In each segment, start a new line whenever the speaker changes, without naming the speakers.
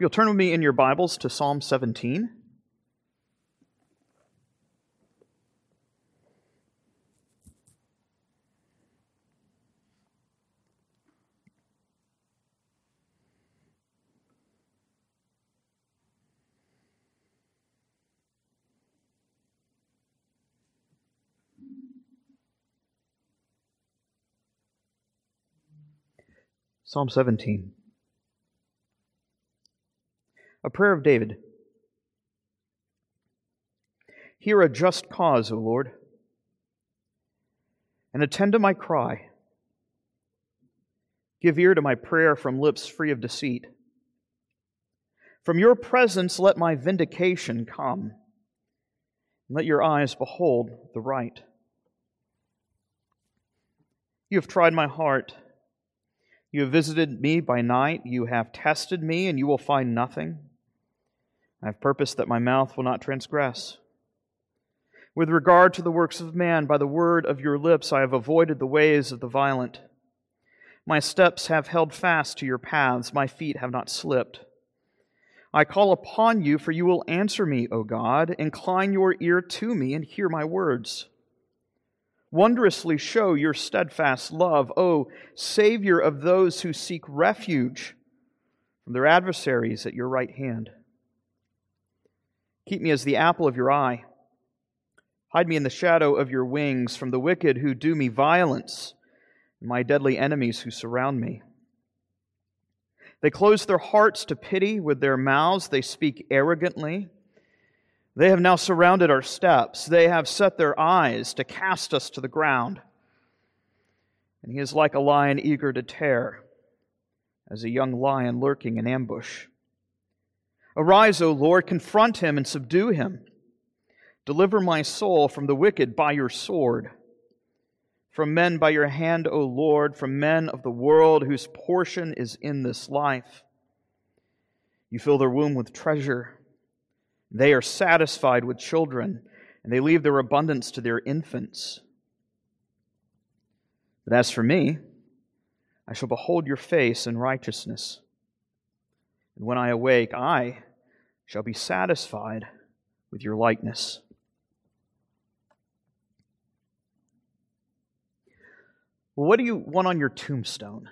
You'll turn with me in your Bibles to Psalm 17. Psalm 17. A prayer of David. Hear a just cause, O Lord, and attend to my cry. Give ear to my prayer from lips free of deceit. From your presence let my vindication come, and let your eyes behold the right. You have tried my heart you have visited me by night. You have tested me, and you will find nothing. I have purposed that my mouth will not transgress. With regard to the works of man, by the word of your lips I have avoided the ways of the violent. My steps have held fast to your paths, my feet have not slipped. I call upon you, for you will answer me, O God. Incline your ear to me and hear my words wondrously show your steadfast love, O Savior of those who seek refuge from their adversaries at your right hand. Keep me as the apple of your eye. Hide me in the shadow of your wings from the wicked who do me violence, and my deadly enemies who surround me. They close their hearts to pity, with their mouths they speak arrogantly. They have now surrounded our steps. They have set their eyes to cast us to the ground. And he is like a lion eager to tear, as a young lion lurking in ambush. Arise, O Lord, confront him and subdue him. Deliver my soul from the wicked by your sword, from men by your hand, O Lord, from men of the world whose portion is in this life. You fill their womb with treasure they are satisfied with children, and they leave their abundance to their infants. But as for me, I shall behold your face in righteousness. And when I awake, I shall be satisfied with your likeness. Well, what do you want on your tombstone?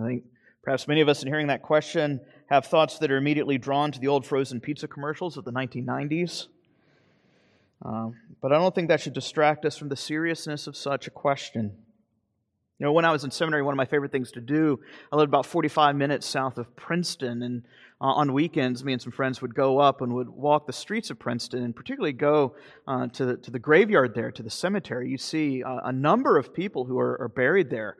I think perhaps many of us, in hearing that question, have thoughts that are immediately drawn to the old frozen pizza commercials of the 1990s. Uh, but I don't think that should distract us from the seriousness of such a question. You know, when I was in seminary, one of my favorite things to do, I lived about 45 minutes south of Princeton, and uh, on weekends, me and some friends would go up and would walk the streets of Princeton, and particularly go uh, to, the, to the graveyard there, to the cemetery. You see uh, a number of people who are, are buried there.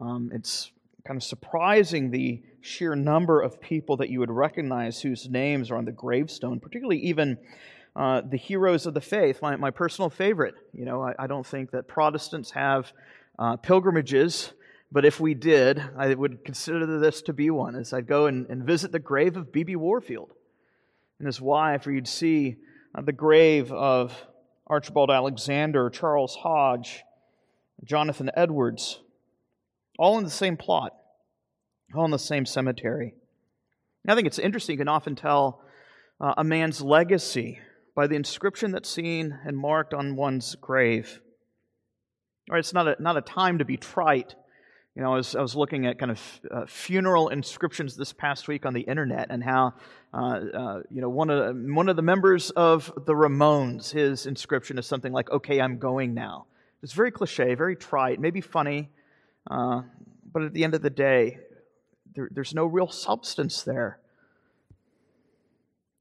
Um, it's kind of surprising the sheer number of people that you would recognize whose names are on the gravestone, particularly even uh, the heroes of the faith. My, my personal favorite. You know, I, I don't think that Protestants have uh, pilgrimages, but if we did, I would consider this to be one. As I'd go and, and visit the grave of B.B. Warfield and his wife, or you'd see uh, the grave of Archibald Alexander, Charles Hodge, Jonathan Edwards, all in the same plot, all in the same cemetery. I think it's interesting. You can often tell uh, a man's legacy by the inscription that's seen and marked on one's grave. Or it's not a, not a time to be trite. You know, I was, I was looking at kind of uh, funeral inscriptions this past week on the internet and how, uh, uh, you know, one of, the, one of the members of the Ramones, his inscription is something like, okay, I'm going now. It's very cliche, very trite, maybe funny, uh, but at the end of the day, there, there's no real substance there.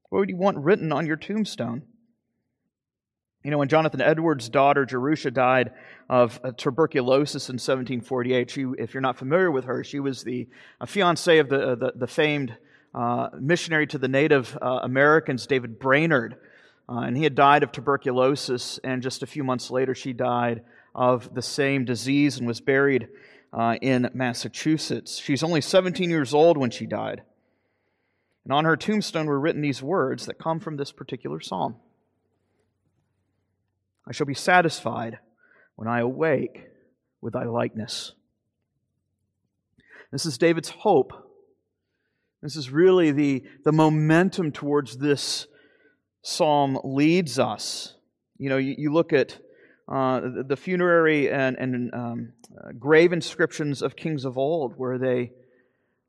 What would you want written on your tombstone? You know, when Jonathan Edwards' daughter Jerusha died of uh, tuberculosis in 1748, she, if you're not familiar with her, she was the fiancee of the, uh, the, the, famed uh, missionary to the Native uh, Americans, David Brainerd. Uh, and he had died of tuberculosis, and just a few months later, she died of the same disease and was buried uh, in Massachusetts. She's only 17 years old when she died. And on her tombstone were written these words that come from this particular psalm I shall be satisfied when I awake with thy likeness. This is David's hope This is really the, the momentum towards this psalm leads us. You know, you, you look at uh, the, funerary and, and um, uh, grave inscriptions of kings of old, where they,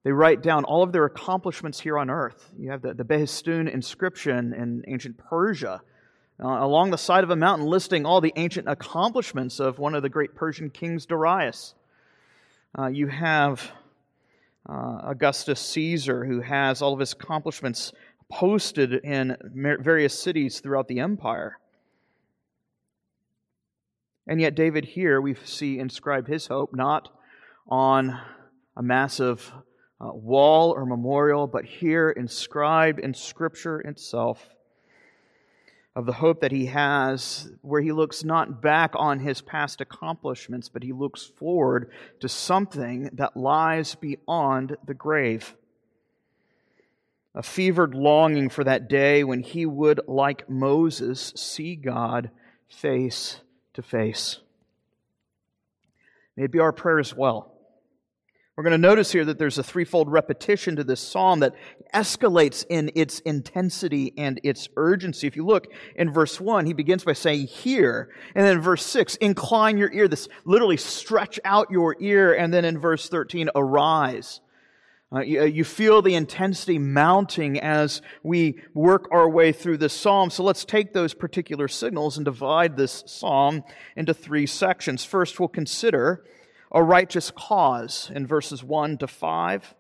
they write down all of their accomplishments here on earth. You have the, the Behistun inscription in ancient Persia, along the side of a mountain, listing all the ancient accomplishments of one of the great Persian kings, Darius. Uh, you have uh, Augustus Caesar, who has all of his accomplishments posted in various cities throughout the empire. And yet, David here, we see inscribed his hope not on a massive uh, wall or memorial, but here inscribed in Scripture itself of the hope that he has, where he looks not back on his past accomplishments, but he looks forward to something that lies beyond the grave. A fevered longing for that day when he would, like Moses, see God face to face. May it be our prayer as well we're going to notice here that there's a threefold repetition to this psalm that escalates in its intensity and its urgency. If you look in verse 1, he begins by saying, Hear. And then in verse 6, incline your ear. This literally stretch out your ear. And then in verse 13, arise. Uh, you, uh, you feel the intensity mounting as we work our way through this psalm. So let's take those particular signals and divide this psalm into three sections. First, we'll consider a righteous cause in verses 1 to 5.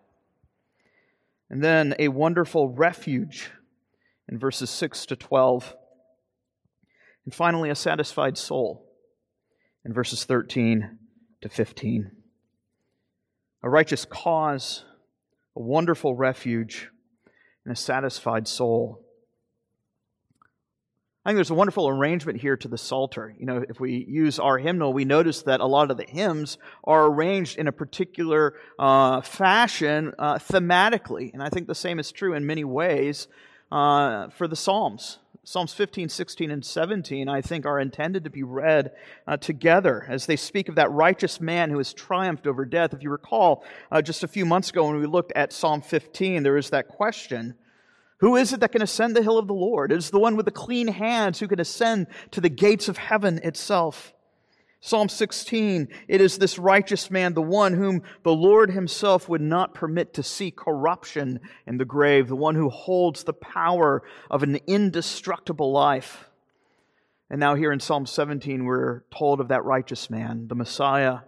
And then a wonderful refuge in verses 6 to 12. And finally, a satisfied soul in verses 13 to 15. A righteous cause, a wonderful refuge, and a satisfied soul I think there's a wonderful arrangement here to the Psalter. You know, if we use our hymnal, we notice that a lot of the hymns are arranged in a particular uh, fashion uh, thematically. And I think the same is true in many ways uh, for the Psalms. Psalms 15, 16, and 17, I think, are intended to be read uh, together as they speak of that righteous man who has triumphed over death. If you recall, uh, just a few months ago when we looked at Psalm 15, there was that question who is it that can ascend the hill of the Lord? It is the one with the clean hands who can ascend to the gates of heaven itself. Psalm 16, it is this righteous man, the one whom the Lord himself would not permit to see corruption in the grave, the one who holds the power of an indestructible life. And now, here in Psalm 17, we're told of that righteous man, the Messiah,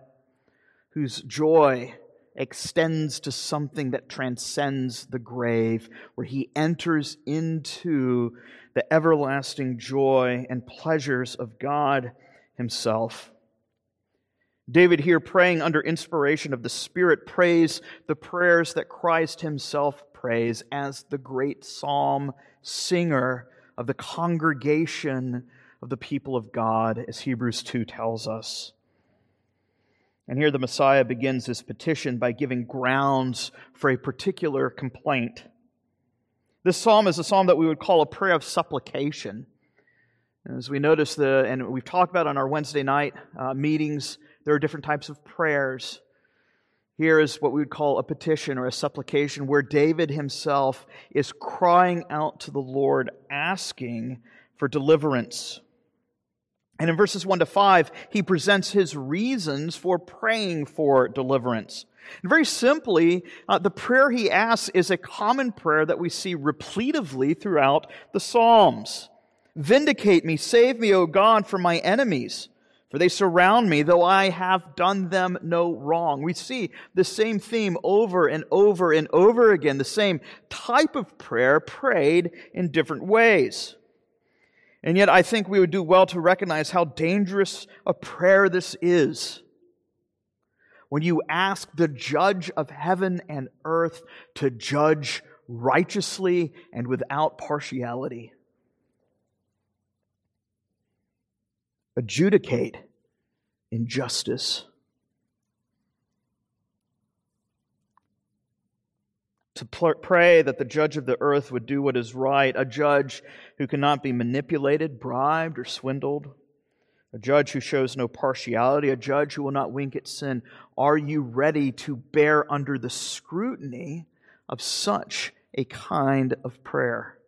whose joy extends to something that transcends the grave, where he enters into the everlasting joy and pleasures of God himself. David, here praying under inspiration of the Spirit, prays the prayers that Christ himself prays as the great psalm singer of the congregation of the people of God, as Hebrews 2 tells us. And here the Messiah begins his petition by giving grounds for a particular complaint. This psalm is a psalm that we would call a prayer of supplication. As we notice the, and we've talked about on our Wednesday night uh, meetings, there are different types of prayers. Here is what we would call a petition or a supplication, where David himself is crying out to the Lord, asking for deliverance. And in verses 1 to 5, he presents his reasons for praying for deliverance. And very simply, uh, the prayer he asks is a common prayer that we see repetitively throughout the Psalms. Vindicate me, save me, O God, from my enemies, for they surround me, though I have done them no wrong. We see the same theme over and over and over again, the same type of prayer prayed in different ways. And yet, I think we would do well to recognize how dangerous a prayer this is. When you ask the judge of heaven and earth to judge righteously and without partiality, adjudicate injustice. To pray that the judge of the earth would do what is right, a judge who cannot be manipulated, bribed, or swindled, a judge who shows no partiality, a judge who will not wink at sin. Are you ready to bear under the scrutiny of such a kind of prayer.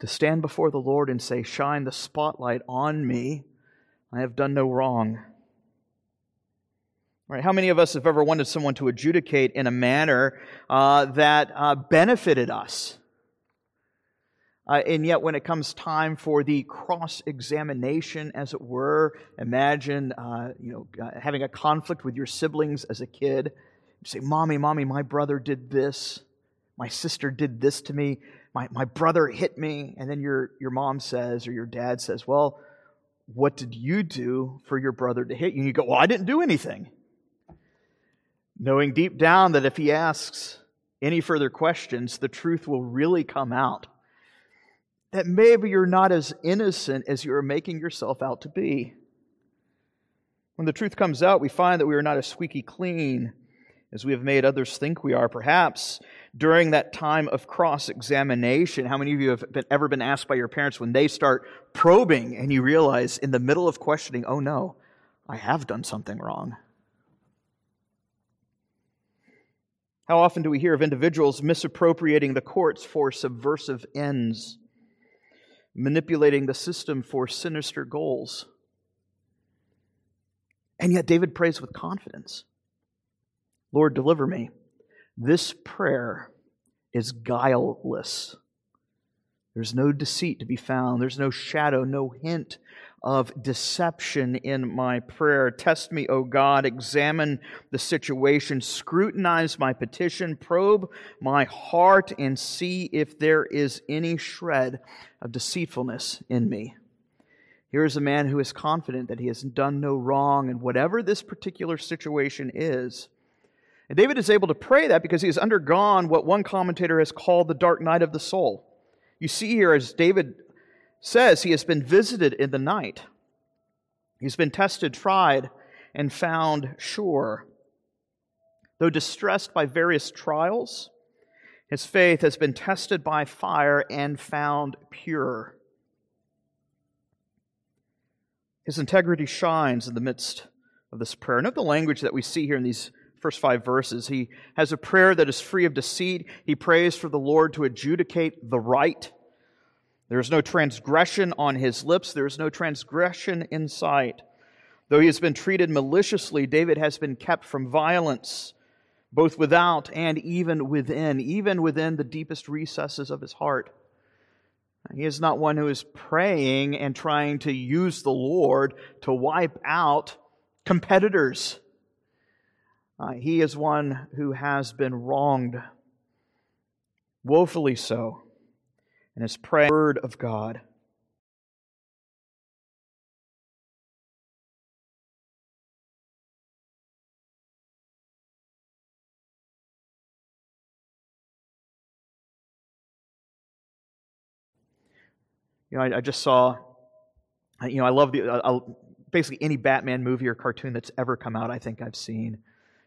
To stand before the Lord and say, Shine the spotlight on me. I have done no wrong. Right? How many of us have ever wanted someone to adjudicate in a manner uh, that uh, benefited us? Uh, and yet, when it comes time for the cross examination, as it were, imagine uh, you know, having a conflict with your siblings as a kid. You say, Mommy, Mommy, my brother did this. My sister did this to me. My, my brother hit me. And then your, your mom says, or your dad says, Well, what did you do for your brother to hit you? And you go, Well, I didn't do anything. Knowing deep down that if he asks any further questions, the truth will really come out. That maybe you're not as innocent as you are making yourself out to be. When the truth comes out, we find that we are not as squeaky clean as we have made others think we are. Perhaps during that time of cross examination, how many of you have been, ever been asked by your parents when they start probing and you realize in the middle of questioning, oh no, I have done something wrong? How often do we hear of individuals misappropriating the courts for subversive ends, manipulating the system for sinister goals? And yet, David prays with confidence Lord, deliver me. This prayer is guileless. There's no deceit to be found. There's no shadow, no hint of deception in my prayer. Test me, O God. Examine the situation. Scrutinize my petition. Probe my heart and see if there is any shred of deceitfulness in me. Here is a man who is confident that he has done no wrong, and whatever this particular situation is, and David is able to pray that because he has undergone what one commentator has called the dark night of the soul. You see here, as David says, he has been visited in the night. He's been tested, tried, and found sure. Though distressed by various trials, his faith has been tested by fire and found pure. His integrity shines in the midst of this prayer. Note the language that we see here in these first five verses. He has a prayer that is free of deceit. He prays for the Lord to adjudicate the right. There is no transgression on his lips, there is no transgression in sight. Though he has been treated maliciously, David has been kept from violence, both without and even within, even within the deepest recesses of his heart. He is not one who is praying and trying to use the Lord to wipe out competitors. Uh, he is one who has been wronged, woefully so, and is praying the word of God. You know, I, I just saw. You know, I love the uh, basically any Batman movie or cartoon that's ever come out. I think I've seen.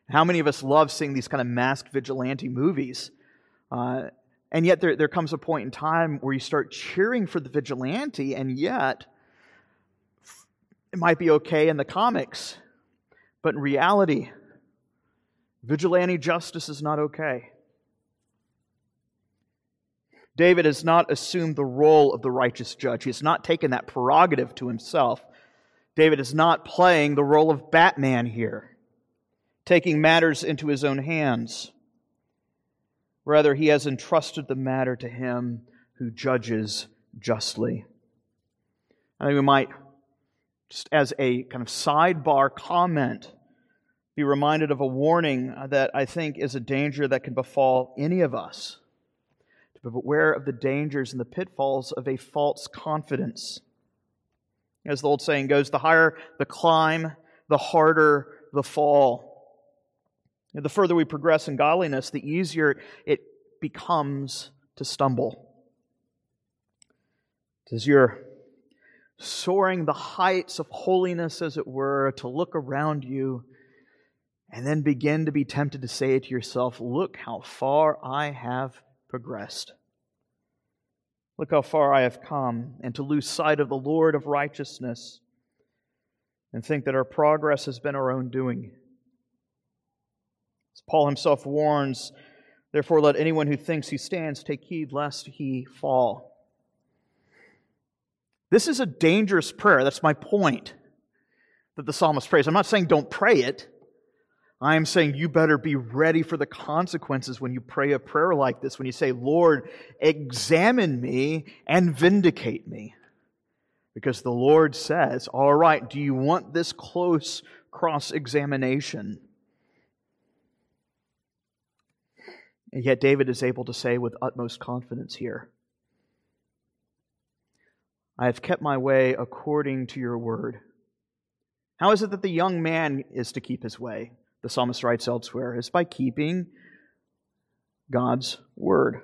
How many of us love seeing these kind of masked vigilante movies? Uh, and yet, there, there comes a point in time where you start cheering for the vigilante, and yet, it might be okay in the comics, but in reality, vigilante justice is not okay. David has not assumed the role of the righteous judge. He has not taken that prerogative to himself. David is not playing the role of Batman here taking matters into his own hands. Rather, he has entrusted the matter to him who judges justly. I think we might, just as a kind of sidebar comment, be reminded of a warning that I think is a danger that can befall any of us. To beware of the dangers and the pitfalls of a false confidence. As the old saying goes, the higher the climb, the harder the fall. The further we progress in godliness, the easier it becomes to stumble. As you're soaring the heights of holiness, as it were, to look around you and then begin to be tempted to say to yourself, Look how far I have progressed. Look how far I have come, and to lose sight of the Lord of righteousness and think that our progress has been our own doing. Paul himself warns Therefore, let anyone who thinks he stands take heed lest he fall. This is a dangerous prayer. That's my point that the psalmist prays. I'm not saying don't pray it. I am saying you better be ready for the consequences when you pray a prayer like this, when you say, Lord, examine me and vindicate me. Because the Lord says, All right, do you want this close cross examination? And yet, David is able to say with utmost confidence here I have kept my way according to your word. How is it that the young man is to keep his way? The psalmist writes elsewhere, is by keeping God's word,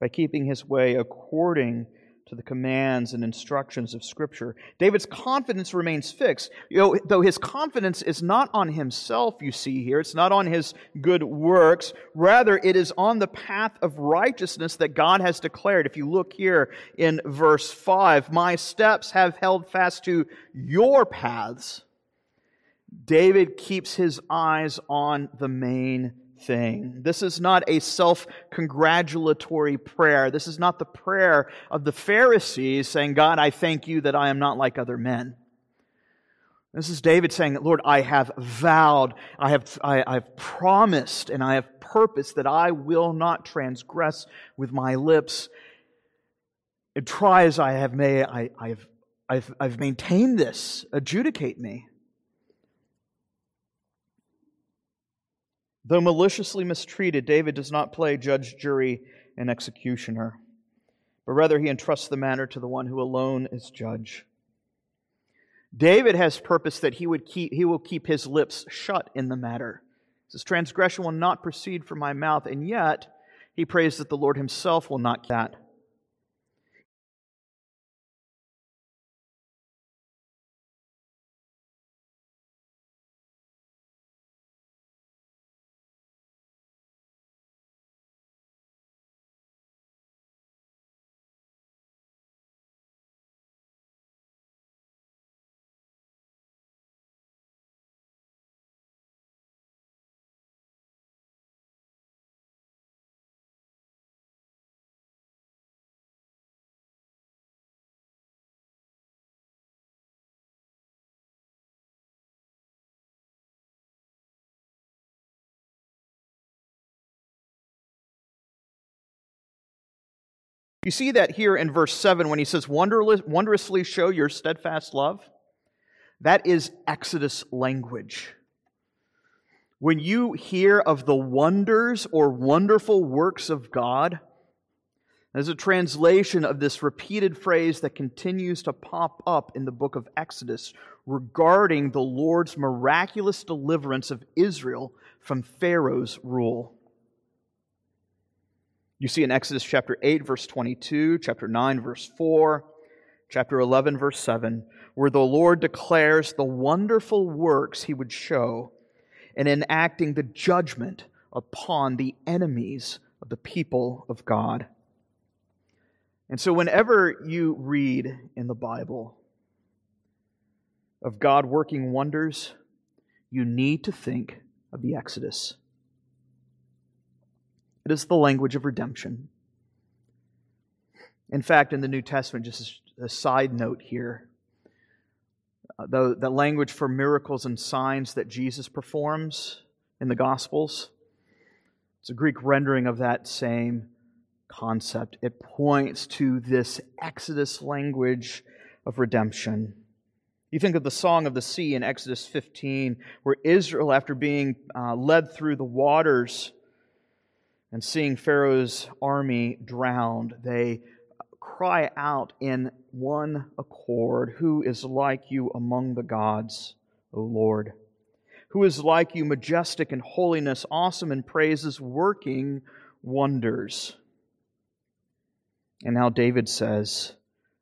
by keeping his way according to the commands and instructions of Scripture. David's confidence remains fixed. You know, though his confidence is not on himself, you see here, it's not on his good works. Rather, it is on the path of righteousness that God has declared. If you look here in verse 5, my steps have held fast to your paths. David keeps his eyes on the main thing. Mm-hmm. This is not a self congratulatory prayer. This is not the prayer of the Pharisees saying, God, I thank you that I am not like other men. This is David saying, Lord, I have vowed, I have, I, I have promised, and I have purposed that I will not transgress with my lips. And try as I have may, I, I've, I've, I've maintained this. Adjudicate me. Though maliciously mistreated, David does not play judge, jury, and executioner, but rather he entrusts the matter to the one who alone is judge. David has purpose that he, would keep, he will keep his lips shut in the matter. His transgression will not proceed from my mouth, and yet he prays that the Lord himself will not that. You see that here in verse 7 when he says, wondrously show your steadfast love. That is Exodus language. When you hear of the wonders or wonderful works of God, there's a translation of this repeated phrase that continues to pop up in the book of Exodus regarding the Lord's miraculous deliverance of Israel from Pharaoh's rule. You see in Exodus chapter 8, verse 22, chapter 9, verse 4, chapter 11, verse 7, where the Lord declares the wonderful works he would show in enacting the judgment upon the enemies of the people of God. And so, whenever you read in the Bible of God working wonders, you need to think of the Exodus. It is the language of redemption. In fact, in the New Testament, just a side note here, uh, the, the language for miracles and signs that Jesus performs in the Gospels, it's a Greek rendering of that same concept. It points to this Exodus language of redemption. You think of the Song of the Sea in Exodus 15, where Israel, after being uh, led through the waters, and seeing Pharaoh's army drowned, they cry out in one accord Who is like you among the gods, O Lord? Who is like you, majestic in holiness, awesome in praises, working wonders? And now David says,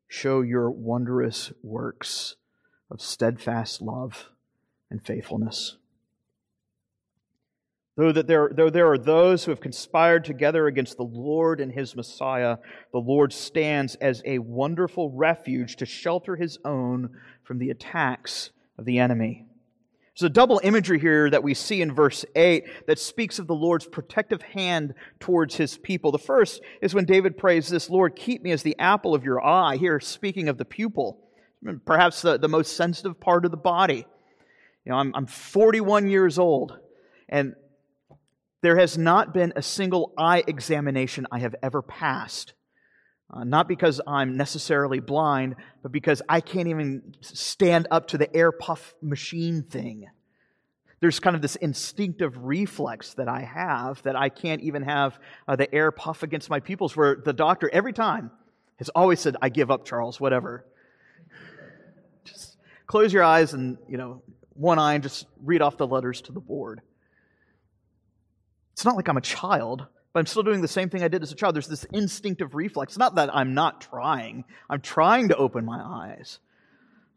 Show your wondrous works of steadfast love and faithfulness. Though, that there, though there are those who have conspired together against the Lord and his Messiah, the Lord stands as a wonderful refuge to shelter his own from the attacks of the enemy. There's a double imagery here that we see in verse 8 that speaks of the Lord's protective hand towards his people. The first is when David prays this, Lord, keep me as the apple of your eye. Here, speaking of the pupil, perhaps the, the most sensitive part of the body. You know, I'm, I'm 41 years old, and there has not been a single eye examination I have ever passed. Uh, not because I'm necessarily blind, but because I can't even stand up to the air puff machine thing. There's kind of this instinctive reflex that I have that I can't even have uh, the air puff against my pupils, where the doctor, every time, has always said, I give up, Charles, whatever. Just close your eyes and, you know, one eye and just read off the letters to the board. It's not like I'm a child, but I'm still doing the same thing I did as a child. There's this instinctive reflex. Not that I'm not trying, I'm trying to open my eyes.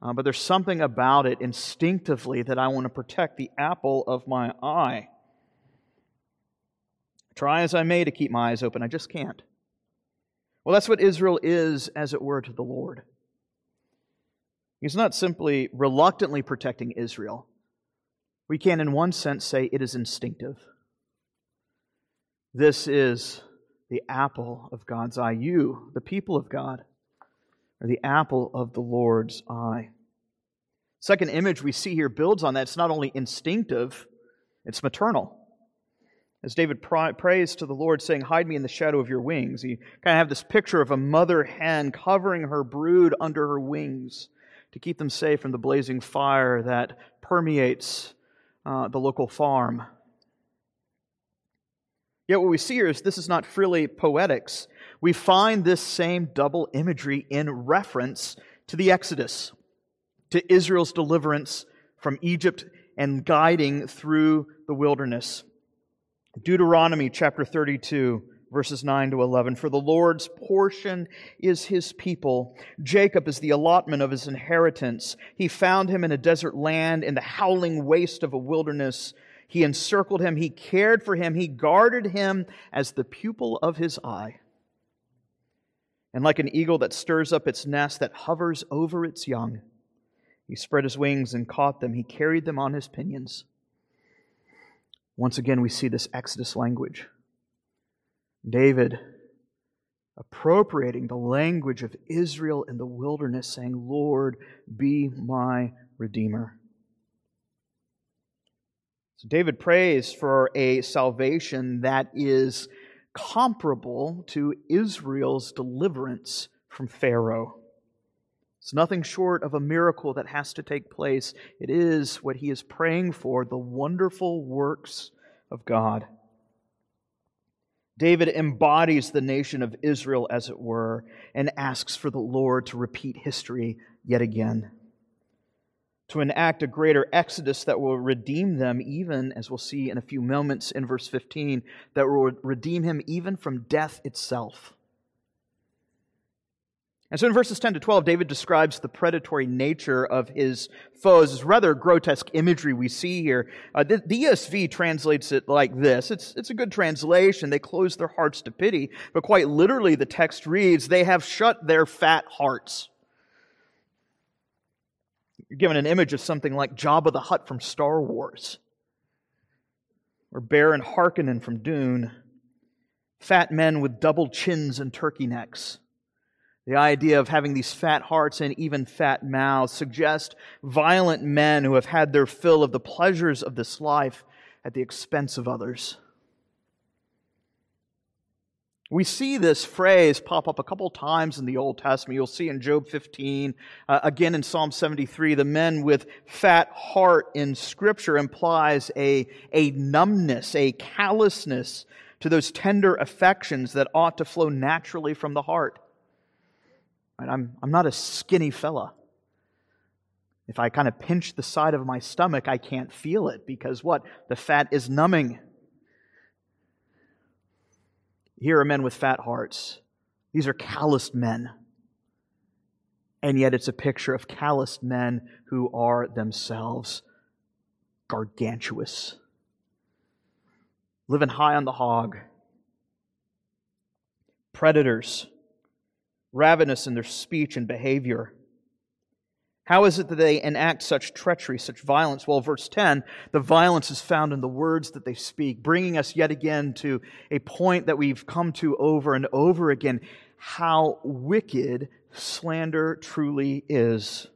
Uh, but there's something about it instinctively that I want to protect the apple of my eye. Try as I may to keep my eyes open, I just can't. Well, that's what Israel is, as it were, to the Lord. He's not simply reluctantly protecting Israel. We can, in one sense, say it is instinctive. This is the apple of God's eye. You, the people of God, are the apple of the Lord's eye. Second image we see here builds on that. It's not only instinctive, it's maternal. As David prays to the Lord, saying, Hide me in the shadow of your wings, you kind of have this picture of a mother hen covering her brood under her wings to keep them safe from the blazing fire that permeates uh, the local farm. Yet what we see here is this is not freely poetics. We find this same double imagery in reference to the Exodus, to Israel's deliverance from Egypt and guiding through the wilderness. Deuteronomy chapter 32, verses 9 to 11. For the Lord's portion is his people. Jacob is the allotment of his inheritance. He found him in a desert land, in the howling waste of a wilderness. He encircled him, he cared for him, he guarded him as the pupil of his eye. And like an eagle that stirs up its nest, that hovers over its young, he spread his wings and caught them, he carried them on his pinions. Once again, we see this Exodus language. David appropriating the language of Israel in the wilderness, saying, Lord, be my Redeemer. So David prays for a salvation that is comparable to Israel's deliverance from Pharaoh. It's nothing short of a miracle that has to take place. It is what he is praying for the wonderful works of God. David embodies the nation of Israel, as it were, and asks for the Lord to repeat history yet again to enact a greater exodus that will redeem them, even, as we'll see in a few moments in verse 15, that will redeem him even from death itself. And so in verses 10 to 12, David describes the predatory nature of his foes. It's rather grotesque imagery we see here. Uh, the, the, ESV translates it like this. It's, it's a good translation. They close their hearts to pity, but quite literally the text reads, They have shut their fat hearts. You're given an image of something like Jabba the Hutt from Star Wars, or Baron Harkonnen from Dune, fat men with double chins and turkey necks. The idea of having these fat hearts and even fat mouths suggest violent men who have had their fill of the pleasures of this life at the expense of others. We see this phrase pop up a couple times in the Old Testament. You'll see in Job 15, uh, again in Psalm 73. The men with fat heart in Scripture implies a, a numbness, a callousness to those tender affections that ought to flow naturally from the heart. I'm, I'm not a skinny fella. If I kind of pinch the side of my stomach, I can't feel it because what? The fat is numbing. Here are men with fat hearts. These are calloused men. And yet it's a picture of calloused men who are themselves gargantuous, living high on the hog, predators, ravenous in their speech and behavior How is it that they enact such treachery, such violence? Well, verse 10, the violence is found in the words that they speak, bringing us yet again to a point that we've come to over and over again how wicked slander truly is.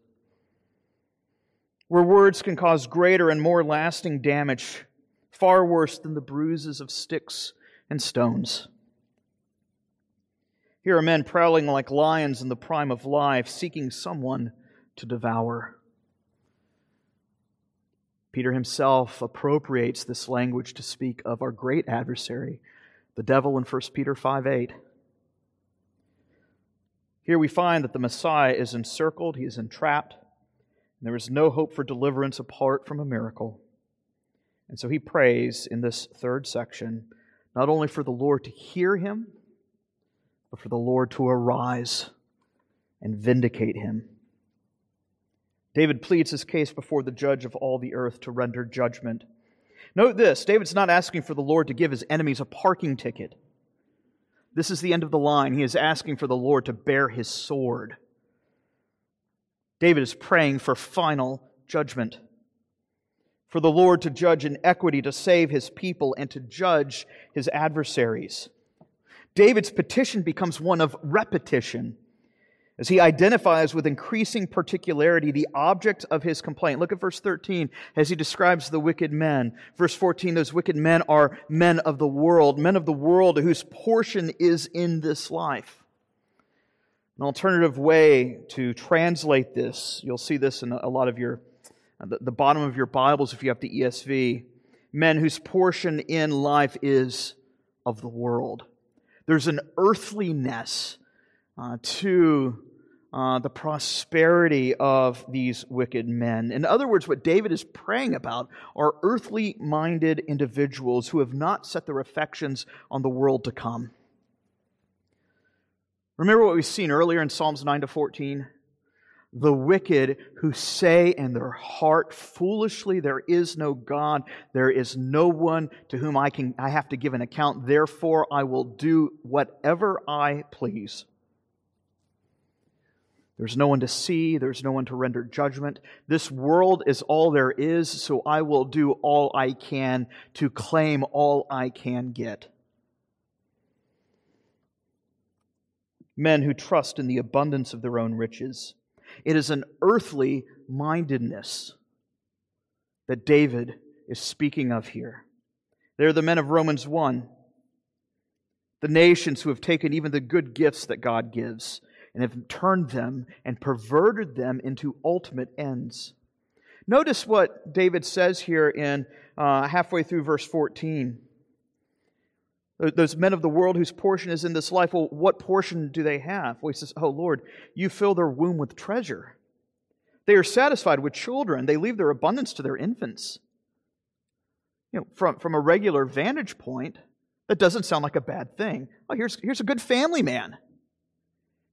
Where words can cause greater and more lasting damage, far worse than the bruises of sticks and stones. Here are men prowling like lions in the prime of life, seeking someone to devour. Peter himself appropriates this language to speak of our great adversary, the devil in 1 Peter 5 8. Here we find that the Messiah is encircled, he is entrapped, and there is no hope for deliverance apart from a miracle. And so he prays in this third section not only for the Lord to hear him, but for the Lord to arise and vindicate him. David pleads his case before the judge of all the earth to render judgment. Note this David's not asking for the Lord to give his enemies a parking ticket. This is the end of the line. He is asking for the Lord to bear his sword. David is praying for final judgment. For the Lord to judge in equity, to save his people, and to judge his adversaries. David's petition becomes one of repetition as he identifies with increasing particularity the object of his complaint. Look at verse 13 as he describes the wicked men. Verse 14, those wicked men are men of the world, men of the world whose portion is in this life. An alternative way to translate this, you'll see this in a lot of your, the, the bottom of your Bibles if you have the ESV. Men whose portion in life is of the world. There's an earthliness uh, to uh, the prosperity of these wicked men. In other words, what David is praying about are earthly minded individuals who have not set their affections on the world to come. Remember what we've seen earlier in Psalms 9 to 14? The wicked who say in their heart foolishly, There is no God, there is no one to whom I, can, I have to give an account, therefore I will do whatever I please. There's no one to see, there's no one to render judgment. This world is all there is, so I will do all I can to claim all I can get. Men who trust in the abundance of their own riches. It is an earthly mindedness that David is speaking of here. They're the men of Romans 1, the nations who have taken even the good gifts that God gives and have turned them and perverted them into ultimate ends. Notice what David says here in uh, halfway through verse 14. Those men of the world whose portion is in this life, well, what portion do they have? Well, he says, Oh Lord, you fill their womb with treasure. They are satisfied with children. They leave their abundance to their infants. You know, from, from a regular vantage point, that doesn't sound like a bad thing. Oh, here's, here's a good family man.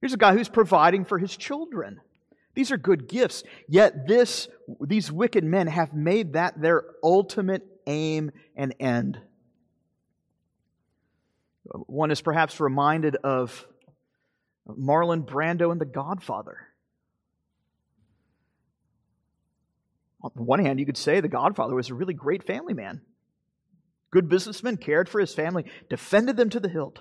Here's a guy who's providing for his children. These are good gifts. Yet this, these wicked men have made that their ultimate aim and end. One is perhaps reminded of Marlon Brando and The Godfather. On the one hand, you could say The Godfather was a really great family man. Good businessman, cared for his family, defended them to the hilt.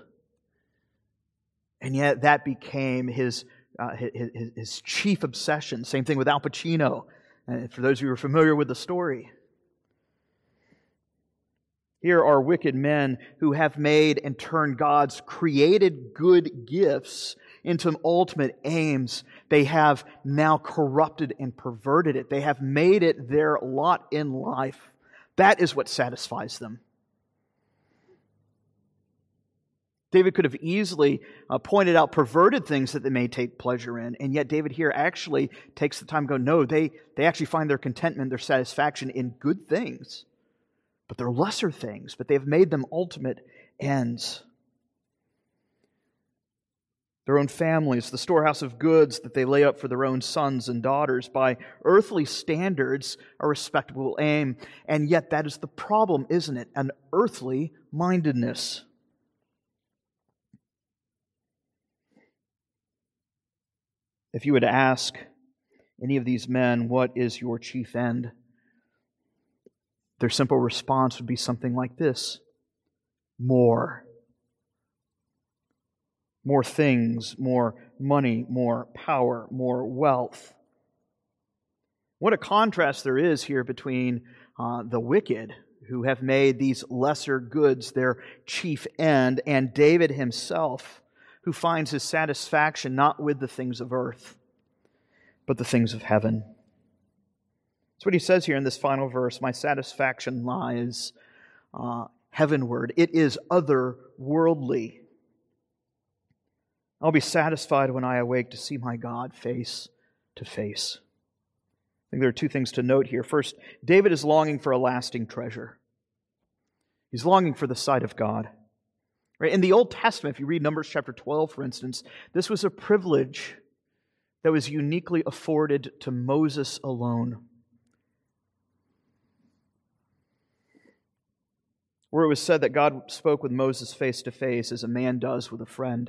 And yet that became his, uh, his, his, chief obsession. Same thing with Al Pacino, uh, for those of you who are familiar with the story. Here are wicked men who have made and turned God's created good gifts into ultimate aims. They have now corrupted and perverted it. They have made it their lot in life. That is what satisfies them. David could have easily uh, pointed out perverted things that they may take pleasure in, and yet David here actually takes the time to go, no, they, they actually find their contentment, their satisfaction in good things, but they're lesser things, but they've made them ultimate ends. Their own families, the storehouse of goods that they lay up for their own sons and daughters by earthly standards, a respectable aim. And yet, that is the problem, isn't it? An earthly mindedness. If you would ask any of these men, What is your chief end? Their simple response would be something like this More. More things, more money, more power, more wealth. What a contrast there is here between uh, the wicked who have made these lesser goods their chief end and David himself who finds his satisfaction not with the things of earth, but the things of heaven. That's what he says here in this final verse. My satisfaction lies uh, heavenward, it is otherworldly. I'll be satisfied when I awake to see my God face to face. I think there are two things to note here. First, David is longing for a lasting treasure. He's longing for the sight of God. Right? In the Old Testament, if you read Numbers chapter 12, for instance, this was a privilege that was uniquely afforded to Moses alone. Where it was said that God spoke with Moses face to face as a man does with a friend.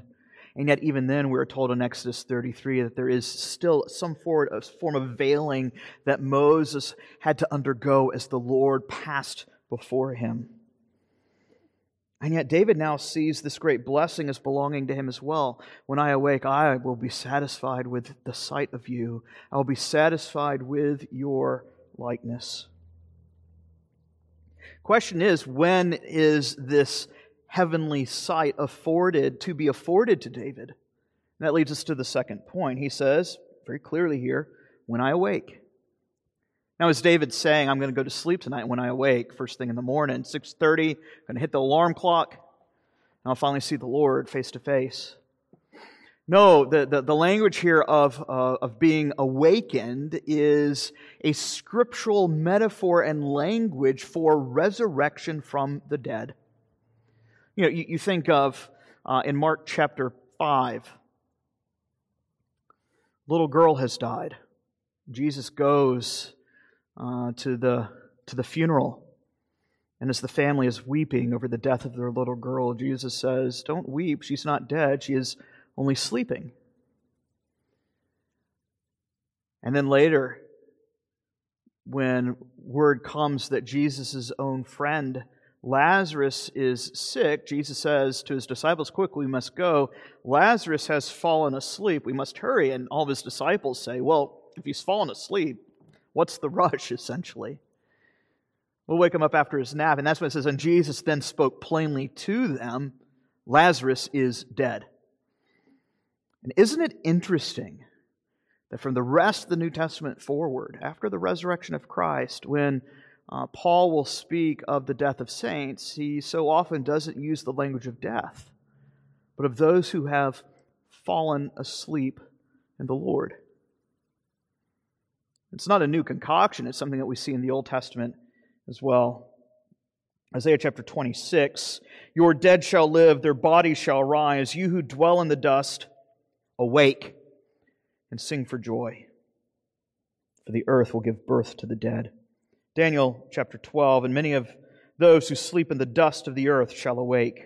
And yet, even then, we are told in Exodus 33 that there is still some form of veiling that Moses had to undergo as the Lord passed before him. And yet, David now sees this great blessing as belonging to him as well. When I awake, I will be satisfied with the sight of you, I will be satisfied with your likeness. Question is, when is this heavenly sight afforded to be afforded to David? And that leads us to the second point. He says very clearly here, when I awake. Now, as David's saying, I'm going to go to sleep tonight when I awake, first thing in the morning, 6.30, I'm going to hit the alarm clock, and I'll finally see the Lord face to face. No, the, the, the, language here of, uh, of being awakened is a scriptural metaphor and language for resurrection from the dead. You know, you, you think of uh, in Mark chapter 5, little girl has died. Jesus goes uh, to, the, to the funeral. And as the family is weeping over the death of their little girl, Jesus says, Don't weep. She's not dead. She is only sleeping. And then later, when word comes that Jesus' own friend Lazarus is sick, Jesus says to his disciples, Quick, we must go. Lazarus has fallen asleep. We must hurry. And all of his disciples say, Well, if he's fallen asleep, What's the rush, essentially? We'll wake him up after his nap, and that's when it says, And Jesus then spoke plainly to them Lazarus is dead. And isn't it interesting that from the rest of the New Testament forward, after the resurrection of Christ, when uh, Paul will speak of the death of saints, he so often doesn't use the language of death, but of those who have fallen asleep in the Lord. It's not a new concoction, it's something that we see in the Old Testament as well. Isaiah chapter 26 Your dead shall live, their bodies shall rise. You who dwell in the dust, awake and sing for joy, for the earth will give birth to the dead. Daniel chapter 12 And many of those who sleep in the dust of the earth shall awake,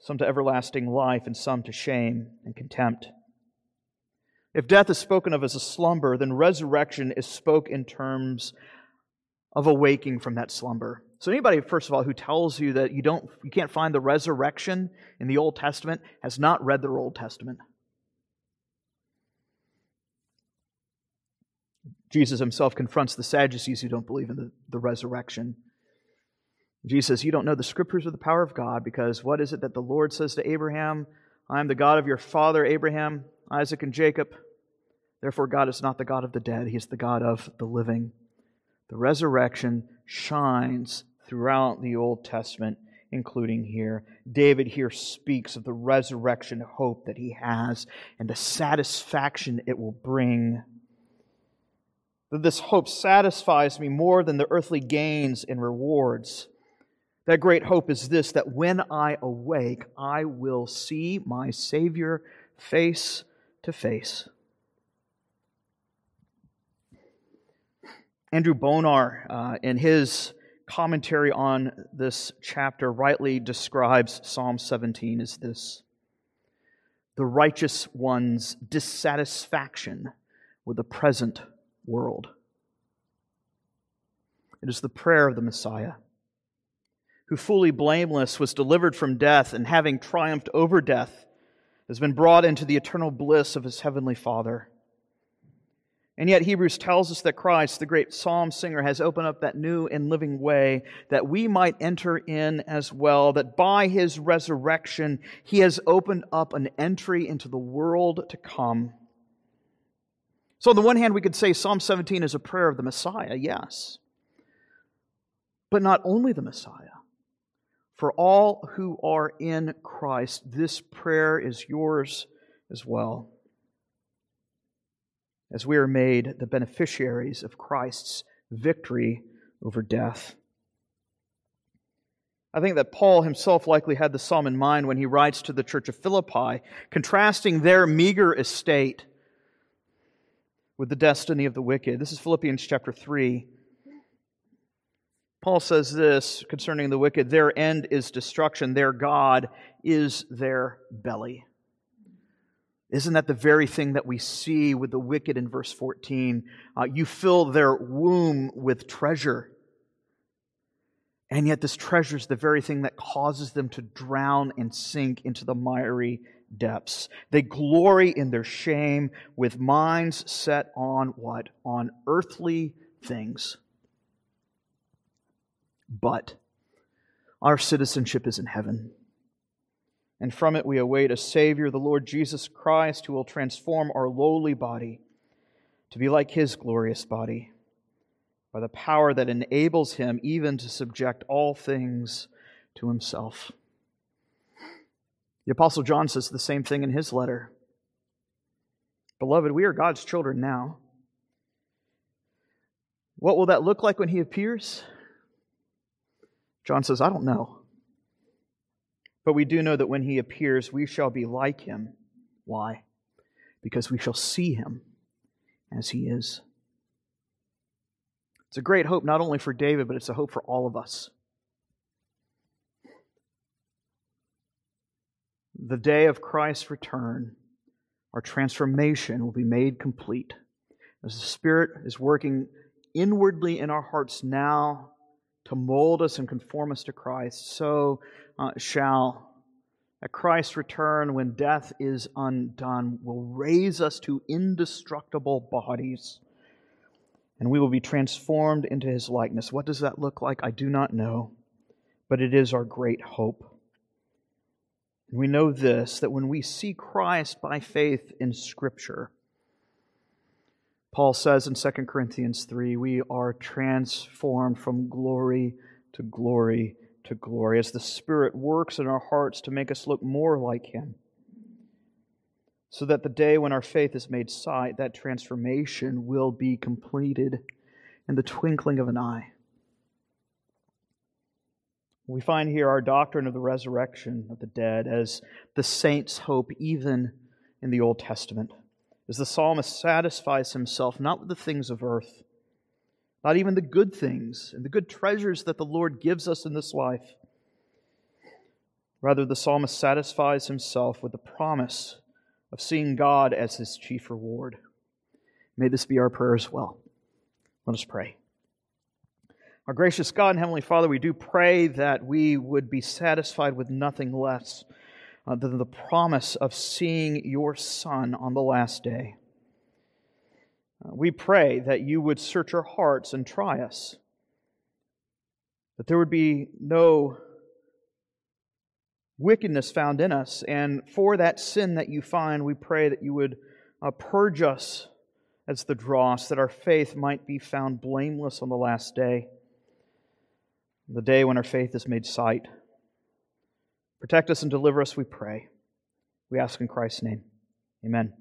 some to everlasting life, and some to shame and contempt. If death is spoken of as a slumber, then resurrection is spoke in terms of awaking from that slumber. So anybody, first of all, who tells you that you don't you can't find the resurrection in the Old Testament has not read their Old Testament. Jesus himself confronts the Sadducees who don't believe in the, the resurrection. Jesus You don't know the scriptures or the power of God, because what is it that the Lord says to Abraham? I am the God of your father Abraham. Isaac and Jacob. Therefore, God is not the God of the dead, He is the God of the living. The resurrection shines throughout the Old Testament, including here. David here speaks of the resurrection hope that he has and the satisfaction it will bring. That this hope satisfies me more than the earthly gains and rewards. That great hope is this that when I awake, I will see my Savior face to face. Andrew Bonar, uh, in his commentary on this chapter, rightly describes Psalm 17 as this the righteous one's dissatisfaction with the present world. It is the prayer of the Messiah, who fully blameless was delivered from death and having triumphed over death, has been brought into the eternal bliss of his heavenly Father. And yet, Hebrews tells us that Christ, the great psalm singer, has opened up that new and living way that we might enter in as well, that by his resurrection, he has opened up an entry into the world to come. So, on the one hand, we could say Psalm 17 is a prayer of the Messiah, yes. But not only the Messiah. For all who are in Christ, this prayer is yours as well as we are made the beneficiaries of Christ's victory over death. I think that Paul himself likely had the psalm in mind when he writes to the church of Philippi, contrasting their meager estate with the destiny of the wicked. This is Philippians chapter 3. Paul says this concerning the wicked their end is destruction, their God is their belly. Isn't that the very thing that we see with the wicked in verse 14? Uh, you fill their womb with treasure. And yet, this treasure is the very thing that causes them to drown and sink into the miry depths. They glory in their shame with minds set on what? On earthly things. But our citizenship is in heaven and from it we await a Savior, the Lord Jesus Christ, who will transform our lowly body to be like his glorious body by the power that enables him even to subject all things to himself. The Apostle John says the same thing in his letter. Beloved, we are God's children now. What will that look like when he appears? John says, I don't know. But we do know that when he appears, we shall be like him. Why? Because we shall see him as he is. It's a great hope not only for David, but it's a hope for all of us. The day of Christ's return, our transformation will be made complete. As the Spirit is working inwardly in our hearts now to mold us and conform us to Christ, so uh, shall at Christ's return, when death is undone, will raise us to indestructible bodies, and we will be transformed into his likeness. What does that look like? I do not know, but it is our great hope. And we know this that when we see Christ by faith in Scripture, Paul says in 2 Corinthians 3, we are transformed from glory to glory to glory as the Spirit works in our hearts to make us look more like Him. So that the day when our faith is made sight, that transformation will be completed in the twinkling of an eye. We find here our doctrine of the resurrection of the dead as the saints' hope, even in the Old Testament. As the psalmist satisfies himself not with the things of earth, not even the good things and the good treasures that the Lord gives us in this life. Rather, the psalmist satisfies himself with the promise of seeing God as his chief reward. May this be our prayer as well. Let us pray. Our gracious God and Heavenly Father, we do pray that we would be satisfied with nothing less uh, than the promise of seeing your Son on the last day. Uh, we pray that you would search our hearts and try us, that there would be no wickedness found in us. And for that sin that you find, we pray that you would uh, purge us as the dross, that our faith might be found blameless on the last day, the day when our faith is made sight. Protect us and deliver us, we pray. We ask in Christ's name. Amen.